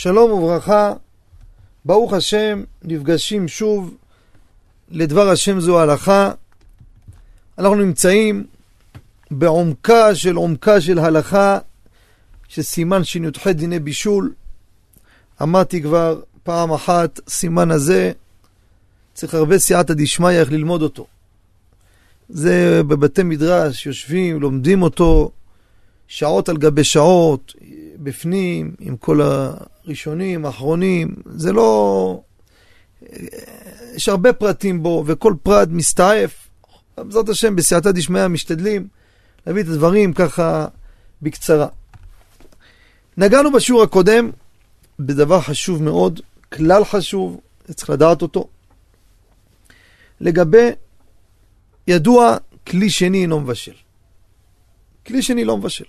שלום וברכה, ברוך השם, נפגשים שוב לדבר השם זו הלכה. אנחנו נמצאים בעומקה של עומקה של הלכה, שסימן שי"ח דיני בישול. אמרתי כבר פעם אחת, סימן הזה, צריך הרבה סייעתא דשמיא איך ללמוד אותו. זה בבתי מדרש, יושבים, לומדים אותו שעות על גבי שעות, בפנים, עם כל הראשונים, האחרונים, זה לא... יש הרבה פרטים בו, וכל פרט מסתעף. בעזרת השם, בסייעתא דשמיא משתדלים להביא את הדברים ככה בקצרה. נגענו בשיעור הקודם בדבר חשוב מאוד, כלל חשוב, צריך לדעת אותו. לגבי, ידוע, כלי שני אינו מבשל. כלי שני לא מבשל.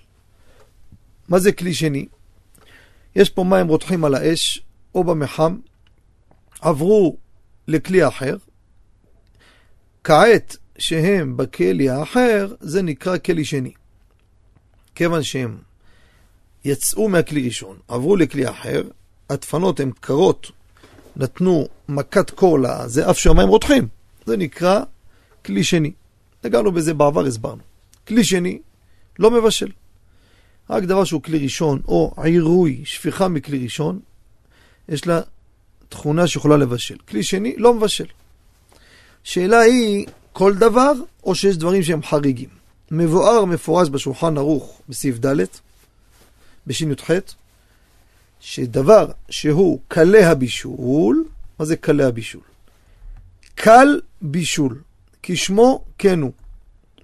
מה זה כלי שני? יש פה מים רותחים על האש או במחם, עברו לכלי אחר, כעת שהם בכלי האחר, זה נקרא כלי שני. כיוון שהם יצאו מהכלי ראשון, עברו לכלי אחר, הדפנות הן קרות, נתנו מכת קור לזה, אף שהמים רותחים. זה נקרא כלי שני. נגענו בזה בעבר, הסברנו. כלי שני לא מבשל. רק דבר שהוא כלי ראשון, או עירוי, שפיכה מכלי ראשון, יש לה תכונה שיכולה לבשל. כלי שני לא מבשל. שאלה היא, כל דבר, או שיש דברים שהם חריגים. מבואר מפורש בשולחן ערוך בסעיף ד', בשי"ח, שדבר שהוא קלה הבישול, מה זה קלה הבישול? קל בישול, כשמו כן הוא.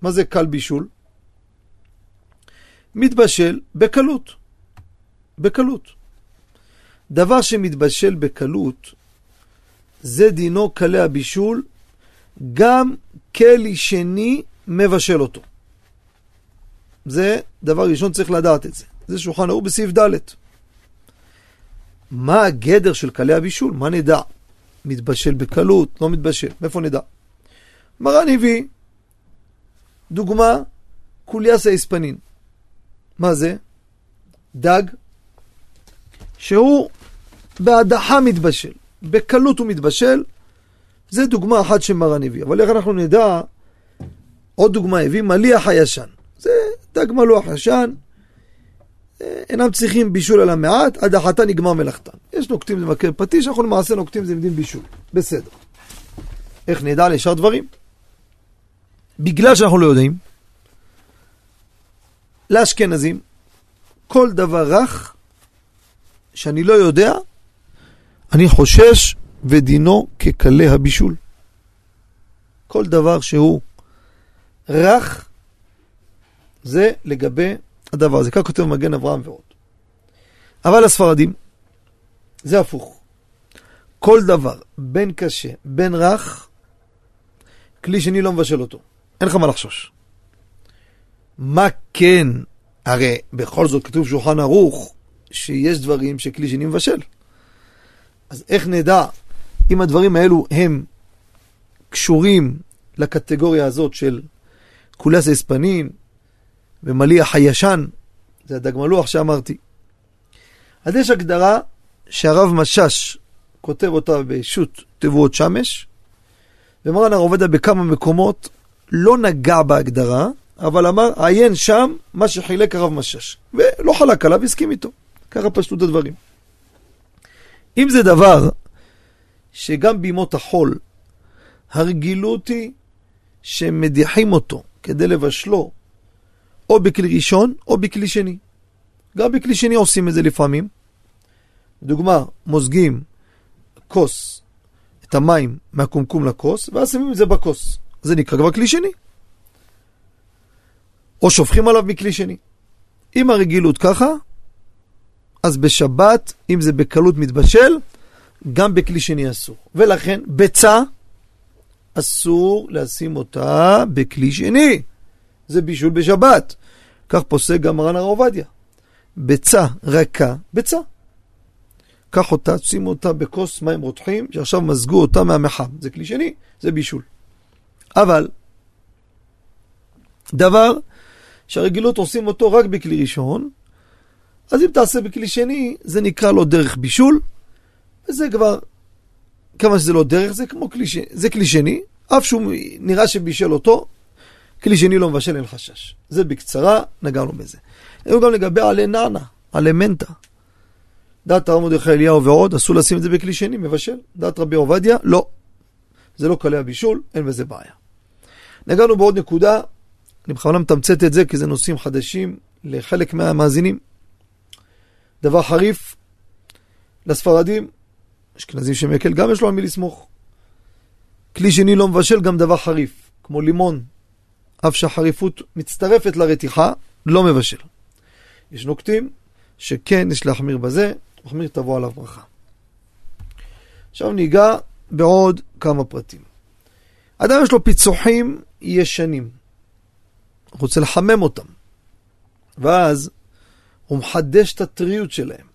מה זה קל בישול? מתבשל בקלות. בקלות. דבר שמתבשל בקלות, זה דינו קלה הבישול, גם כלי שני מבשל אותו. זה דבר ראשון, צריך לדעת את זה. זה שולחן ערוך בסעיף ד'. מה הגדר של קלי הבישול? מה נדע? מתבשל בקלות, לא מתבשל, מאיפה נדע? מרן הביא דוגמה, קוליאס האספנין. מה זה? דג שהוא בהדחה מתבשל, בקלות הוא מתבשל, זה דוגמה אחת שמרן הביא. אבל איך אנחנו נדע, עוד דוגמה הביא, מליח הישן. זה דג מלוח ישן, אינם צריכים בישול על המעט, הדחתה נגמר מלאכתן. יש נוקטים זה מקל פטיש, אנחנו למעשה נוקטים זה מדין בישול. בסדר. איך נדע לשאר דברים? בגלל שאנחנו לא יודעים, לאשכנזים, כל דבר רך שאני לא יודע, אני חושש ודינו כקלה הבישול. כל דבר שהוא רך, זה לגבי הדבר הזה. כך כותב מגן אברהם ועוד. אבל הספרדים, זה הפוך. כל דבר, בין קשה, בין רך, כלי שני לא מבשל אותו. אין לך מה לחשוש. מה כן, הרי בכל זאת כתוב שולחן ערוך, שיש דברים שכלי שני מבשל. אז איך נדע אם הדברים האלו הם קשורים לקטגוריה הזאת של קולס אספנין ומליח הישן, זה הדג מלוח שאמרתי. אז יש הגדרה שהרב משש כותב אותה בשו"ת תבואות שמש, ומרן הרב עובדיה בכמה מקומות לא נגע בהגדרה, אבל אמר, עיין שם מה שחילק הרב משש. ולא חלק עליו, הסכים איתו. ככה פשטות הדברים. אם זה דבר שגם בימות החול, הרגילות היא שמדיחים אותו כדי לבשלו, או בכלי ראשון או בכלי שני. גם בכלי שני עושים את זה לפעמים. דוגמה, מוזגים כוס, את המים מהקומקום לכוס, ואז שמים את זה בכוס. זה נקרא כבר כלי שני. או שופכים עליו מכלי שני. אם הרגילות ככה, אז בשבת, אם זה בקלות מתבשל, גם בכלי שני אסור. ולכן, ביצה, אסור לשים אותה בכלי שני. זה בישול בשבת. כך פוסק גם מרן הרב עובדיה. ביצה רכה, ביצה. קח אותה, שימו אותה בכוס מים רותחים, שעכשיו מזגו אותה מהמחם. זה כלי שני, זה בישול. אבל, דבר שהרגילות עושים אותו רק בכלי ראשון, אז אם תעשה בכלי שני, זה נקרא לא דרך בישול, וזה כבר, כמה שזה לא דרך, זה כמו כלי שני, זה כלי שני, אף שהוא נראה שבישל אותו, כלי שני לא מבשל, אין חשש. זה בקצרה, נגענו בזה. היו גם לגבי עלי נענה, עלי מנטה. דעת הרב מרדכי אליהו ועוד, אסור לשים את זה בכלי שני, מבשל. דעת רבי עובדיה, לא. זה לא קלי הבישול, אין בזה בעיה. נגענו בעוד נקודה, אני בכוונה מתמצת את זה כי זה נושאים חדשים לחלק מהמאזינים. דבר חריף לספרדים, אשכנזים שמקל גם יש לו על מי לסמוך. כלי שני לא מבשל גם דבר חריף, כמו לימון, אף שהחריפות מצטרפת לרתיחה, לא מבשל. יש נוקטים שכן יש להחמיר בזה, מחמיר תבוא עליו ברכה. עכשיו ניגע בעוד כמה פרטים. אדם יש לו פיצוחים ישנים, רוצה לחמם אותם, ואז הוא מחדש את הטריות שלהם.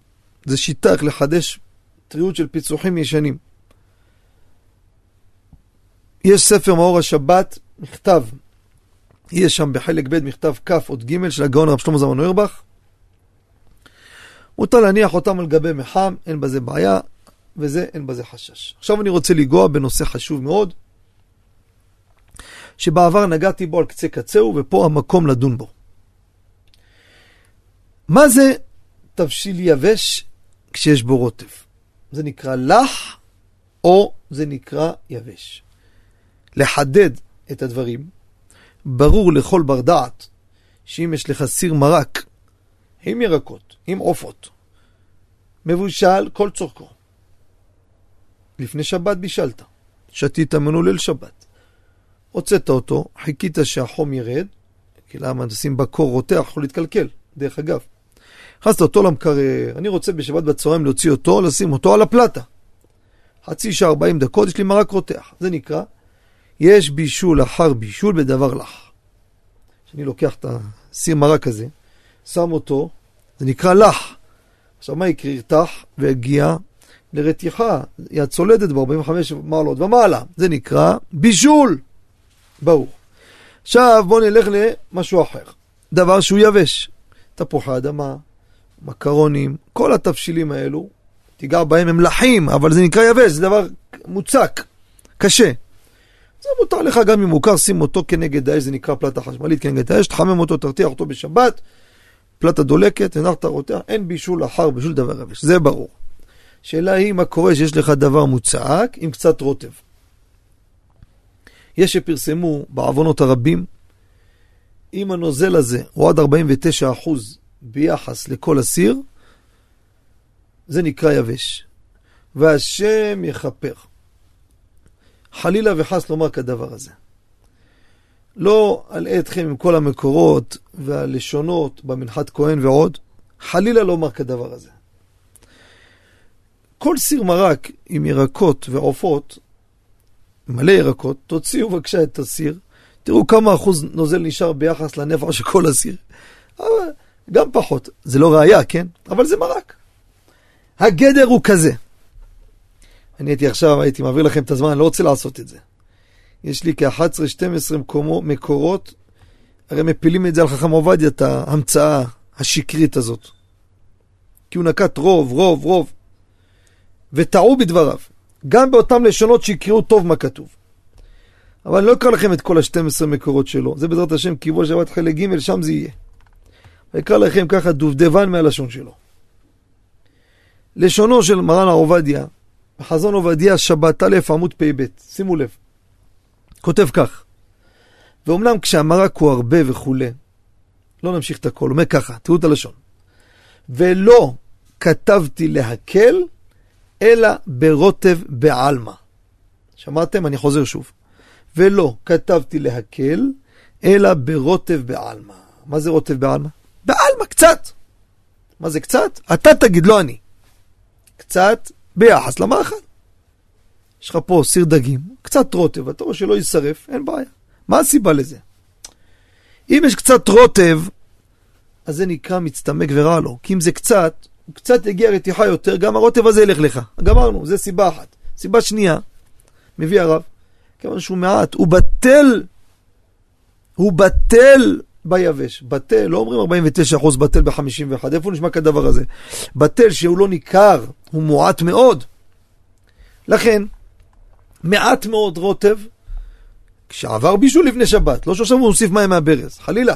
זה שיטה איך לחדש טריות של פיצוחים ישנים. יש ספר מאור השבת, מכתב, יש שם בחלק ב' מכתב כ' עוד ג' של הגאון הרב שלמה זמן אוירבך. מותר להניח אותם על גבי מחם, אין בזה בעיה, וזה, אין בזה חשש. עכשיו אני רוצה לנגוע בנושא חשוב מאוד, שבעבר נגעתי בו על קצה קצהו, ופה המקום לדון בו. מה זה תבשיל יבש כשיש בו רוטב? זה נקרא לח, או זה נקרא יבש. לחדד את הדברים, ברור לכל בר דעת שאם יש לך סיר מרק עם ירקות, עם עופות, מבושל כל צורכו. לפני שבת בישלת, שתית ממנו ליל שבת. הוצאת אותו, חיכית שהחום ירד, כי למה נשים בקור רותח, יכול להתקלקל, דרך אגב. הכנסת אותו למקרר, אני רוצה בשבת בצהריים להוציא אותו, לשים אותו על הפלטה. חצי שעה, 40 דקות, יש לי מרק רותח. זה נקרא, יש בישול אחר בישול בדבר לך. כשאני לוקח את הסיר מרק הזה, שם אותו, זה נקרא לך. עכשיו מה יקרה? ירתח ויגיע לרתיחה, היא הצולדת ב-45 מעלות ומעלה. זה נקרא בישול. ברור. עכשיו בואו נלך למשהו אחר. דבר שהוא יבש. תפוחי אדמה, מקרונים, כל התבשילים האלו, תיגע בהם הם לחים, אבל זה נקרא יבש, זה דבר מוצק, קשה. זה מותר לך גם אם מוכר, שים אותו כנגד האש, זה נקרא פלטה חשמלית כנגד האש, תחמם אותו, תרתיח אותו בשבת, פלטה דולקת, הנחת רותח, אין בישול אחר בישול דבר יבש, זה ברור. שאלה היא מה קורה שיש לך דבר מוצק עם קצת רוטב. יש שפרסמו בעוונות הרבים, אם הנוזל הזה הוא עד 49% ביחס לכל הסיר, זה נקרא יבש. והשם יכפר. חלילה וחס לומר כדבר הזה. לא אלאה אתכם עם כל המקורות והלשונות במנחת כהן ועוד, חלילה לומר כדבר הזה. כל סיר מרק עם ירקות ועופות, מלא ירקות, תוציאו בבקשה את הסיר, תראו כמה אחוז נוזל נשאר ביחס לנפח של כל הסיר. גם פחות, זה לא ראייה, כן? אבל זה מרק. הגדר הוא כזה. אני הייתי עכשיו, הייתי מעביר לכם את הזמן, אני לא רוצה לעשות את זה. יש לי כ-11-12 מקורות, הרי מפילים את זה על חכם עובדיה, את ההמצאה השקרית הזאת. כי הוא נקט רוב, רוב, רוב. וטעו בדבריו. גם באותם לשונות שיקראו טוב מה כתוב. אבל אני לא אקרא לכם את כל ה-12 מקורות שלו. זה בעזרת השם, קיבו שבת חלק ג', שם זה יהיה. ואקרא לכם ככה דובדבן מהלשון שלו. לשונו של מרן הר עובדיה, בחזון עובדיה, שבת א', עמוד פ"ב, שימו לב. כותב כך, ואומנם כשהמרק הוא הרבה וכולי, לא נמשיך את הכל, אומר ככה, תראו את הלשון. ולא כתבתי להקל, אלא ברוטב בעלמא. שמעתם? אני חוזר שוב. ולא כתבתי להקל, אלא ברוטב בעלמא. מה זה רוטב בעלמא? בעלמא, קצת. מה זה קצת? אתה תגיד, לא אני. קצת ביחס למאכל. יש לך פה סיר דגים, קצת רוטב, אתה רואה שלא יישרף, אין בעיה. מה הסיבה לזה? אם יש קצת רוטב, אז זה נקרא מצטמק ורע לו. כי אם זה קצת, קצת יגיע רתיחה יותר, גם הרוטב הזה ילך לך. גמרנו, זה סיבה אחת. סיבה שנייה, מביא הרב, כיוון שהוא מעט, הוא בטל, הוא בטל ביבש. בטל, לא אומרים 49% בטל ב-51, איפה נשמע כדבר הזה? בטל שהוא לא ניכר, הוא מועט מאוד. לכן, מעט מאוד רוטב, כשעבר בישול לפני שבת, לא שעכשיו הוא מוסיף מים מהברז, חלילה.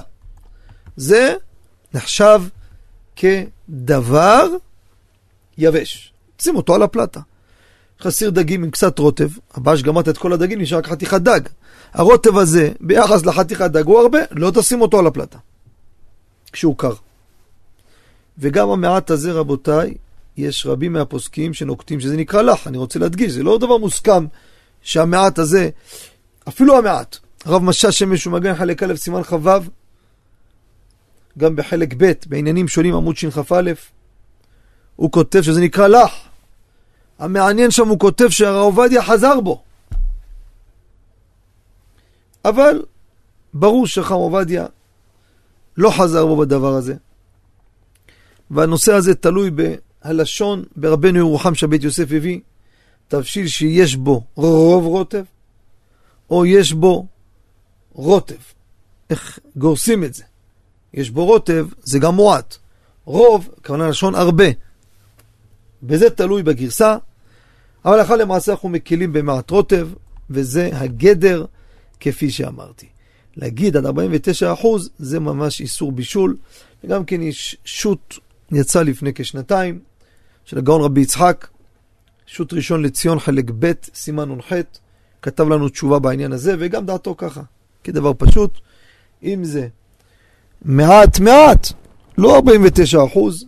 זה נחשב כדבר יבש. שים אותו על הפלטה. חסיר דגים עם קצת רוטב, הבא שגמרת את כל הדגים נשאר רק חתיכת דג. הרוטב הזה, ביחס לחתיכת דג הוא הרבה, לא תשים אותו על הפלטה. כשהוא קר. וגם המעט הזה, רבותיי, יש רבים מהפוסקים שנוקטים שזה נקרא לך, אני רוצה להדגיש, זה לא דבר מוסכם שהמעט הזה, אפילו המעט, הרב משאש שמש ומגן חלק א' סימן כ"ו, גם בחלק ב', בעניינים שונים עמוד שכ"א, הוא כותב שזה נקרא לך. המעניין שם הוא כותב שהרב עובדיה חזר בו. אבל ברור שחם עובדיה לא חזר בו בדבר הזה. והנושא הזה תלוי בהלשון ברבנו ירוחם שבית יוסף הביא, תבשיל שיש בו רוב רוטב, או יש בו רוטב. איך גורסים את זה? יש בו רוטב, זה גם מועט. רוב, כוונה לשון הרבה. וזה תלוי בגרסה, אבל אחר למעשה אנחנו מקלים במעט רוטב, וזה הגדר כפי שאמרתי. להגיד עד 49 אחוז זה ממש איסור בישול, וגם כן יש שו"ת יצא לפני כשנתיים של הגאון רבי יצחק, שו"ת ראשון לציון חלק ב' סימן נ"ח, כתב לנו תשובה בעניין הזה, וגם דעתו ככה, כדבר פשוט. אם זה מעט מעט, לא 49 אחוז,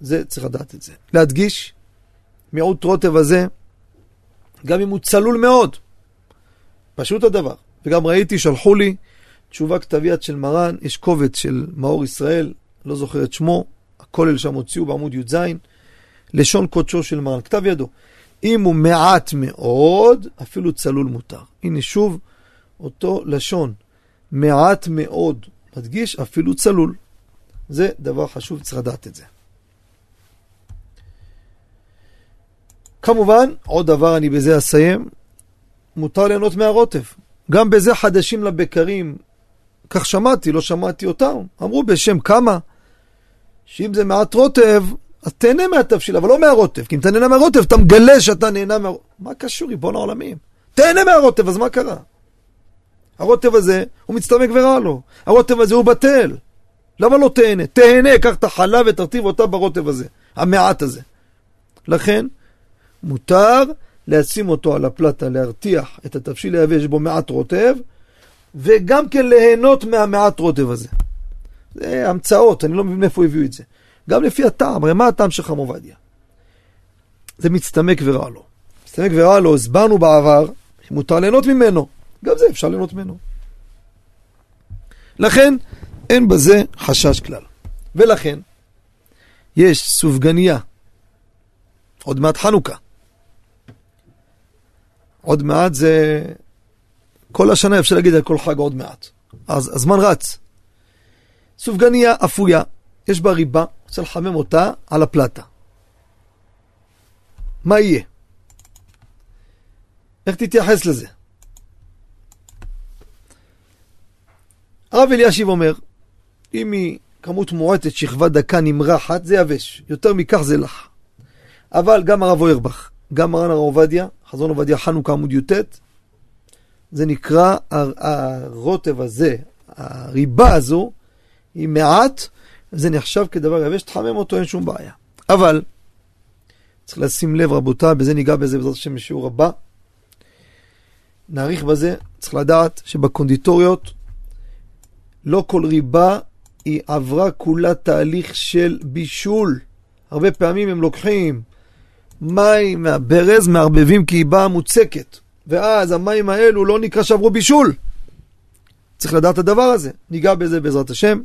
זה צריך לדעת את זה. להדגיש, מיעוט רוטב הזה, גם אם הוא צלול מאוד, פשוט הדבר. וגם ראיתי, שלחו לי תשובה כתב יד של מרן, יש קובץ של מאור ישראל, לא זוכר את שמו, הכולל שם הוציאו בעמוד י"ז, לשון קודשו של מרן, כתב ידו. אם הוא מעט מאוד, אפילו צלול מותר. הנה שוב, אותו לשון, מעט מאוד, מדגיש אפילו צלול. זה דבר חשוב, צריך לדעת את זה. כמובן, עוד דבר אני בזה אסיים, מותר ליהנות מהרוטב. גם בזה חדשים לבקרים, כך שמעתי, לא שמעתי אותם, אמרו בשם כמה, שאם זה מעט רוטב, אז תהנה מהתבשיל, אבל לא מהרוטב, כי אם אתה נהנה מהרוטב, אתה מגלה שאתה נהנה מה... מה קשור, ריבון העולמים? תהנה מהרוטב, אז מה קרה? הרוטב הזה, הוא מצטמק ורע לו. הרוטב הזה הוא בטל. למה לא תהנה? תהנה, קח את החלב ותרטיב אותה ברוטב הזה, המעט הזה. לכן, מותר לשים אותו על הפלטה, להרתיח את התבשיל היבש בו מעט רוטב, וגם כן ליהנות מהמעט רוטב הזה. זה המצאות, אני לא מבין מאיפה הביאו את זה. גם לפי הטעם, הרי מה הטעם של חם עובדיה? זה מצטמק ורע לו. מצטמק ורע לו, הסברנו בעבר, מותר ליהנות ממנו. גם זה אפשר ליהנות ממנו. לכן, אין בזה חשש כלל. ולכן, יש סופגניה, עוד מעט חנוכה. עוד מעט זה... כל השנה אפשר להגיד על כל חג עוד מעט. אז הזמן רץ. סופגניה אפויה, יש בה ריבה, רוצה לחמם אותה על הפלטה. מה יהיה? איך תתייחס לזה? הרב אלישיב אומר, אם היא כמות מועטת, שכבה דקה נמרחת, זה יבש. יותר מכך זה לח. אבל גם הרב אוירבך, גם מרן הרב עובדיה, חזון עובדיה חנוכה עמוד י"ט, זה נקרא, הרוטב הזה, הריבה הזו, היא מעט, זה נחשב כדבר יבש, תחמם אותו, אין שום בעיה. אבל, צריך לשים לב רבותיי, בזה ניגע בזה בעזרת השם בשיעור הבא. נאריך בזה, צריך לדעת שבקונדיטוריות, לא כל ריבה היא עברה כולה תהליך של בישול. הרבה פעמים הם לוקחים מים מהברז, מערבבים כי היא באה מוצקת. ואז המים האלו לא נקרא שעברו בישול. צריך לדעת את הדבר הזה. ניגע בזה בעזרת השם.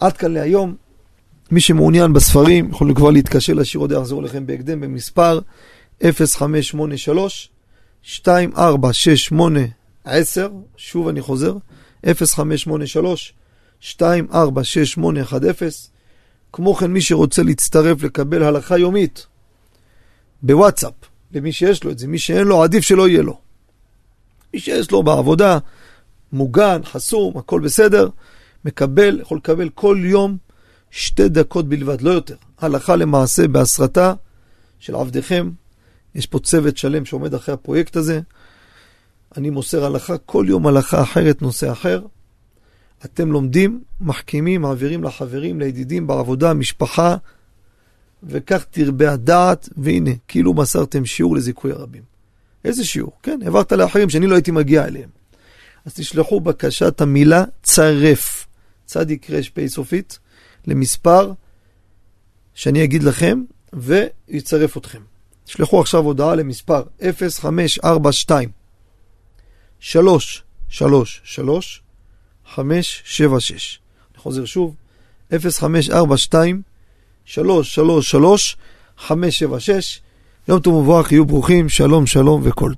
עד כאן להיום. מי שמעוניין בספרים, יכולים כבר להתקשר לשיר עוד יחזור לכם בהקדם במספר 0583 2468 10, שוב אני חוזר, 0583 246810. כמו כן, מי שרוצה להצטרף לקבל הלכה יומית בוואטסאפ, למי שיש לו את זה, מי שאין לו, עדיף שלא יהיה לו. מי שיש לו בעבודה, מוגן, חסום, הכל בסדר, מקבל, יכול לקבל כל יום שתי דקות בלבד, לא יותר. הלכה למעשה בהסרטה של עבדיכם. יש פה צוות שלם שעומד אחרי הפרויקט הזה. אני מוסר הלכה, כל יום הלכה אחרת, נושא אחר. אתם לומדים, מחכימים, מעבירים לחברים, לידידים, בעבודה, משפחה, וכך תרבה הדעת, והנה, כאילו מסרתם שיעור לזיכוי הרבים. איזה שיעור? כן, העברת לאחרים שאני לא הייתי מגיע אליהם. אז תשלחו בקשת המילה צרף, צדיק רש פ' סופית, למספר שאני אגיד לכם, ויצרף אתכם. תשלחו עכשיו הודעה למספר 0542 3 3 3 576. אני חוזר שוב, 0542 3 3 3 576. יום טוב ומבורך, יהיו ברוכים, שלום שלום וכל טוב.